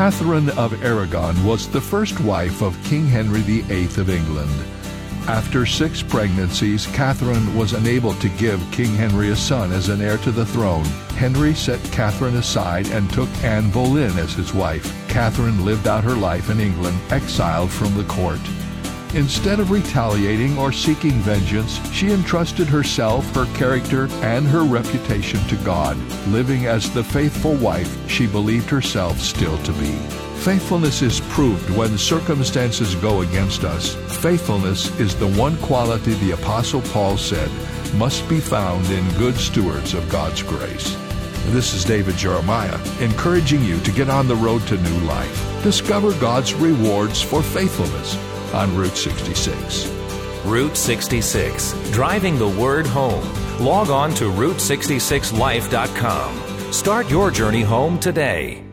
Catherine of Aragon was the first wife of King Henry VIII of England. After six pregnancies, Catherine was unable to give King Henry a son as an heir to the throne. Henry set Catherine aside and took Anne Boleyn as his wife. Catherine lived out her life in England, exiled from the court. Instead of retaliating or seeking vengeance, she entrusted herself, her character, and her reputation to God, living as the faithful wife she believed herself still to be. Faithfulness is proved when circumstances go against us. Faithfulness is the one quality the Apostle Paul said must be found in good stewards of God's grace. This is David Jeremiah, encouraging you to get on the road to new life. Discover God's rewards for faithfulness on Route 66. Route 66, driving the word home. Log on to Route66Life.com. Start your journey home today.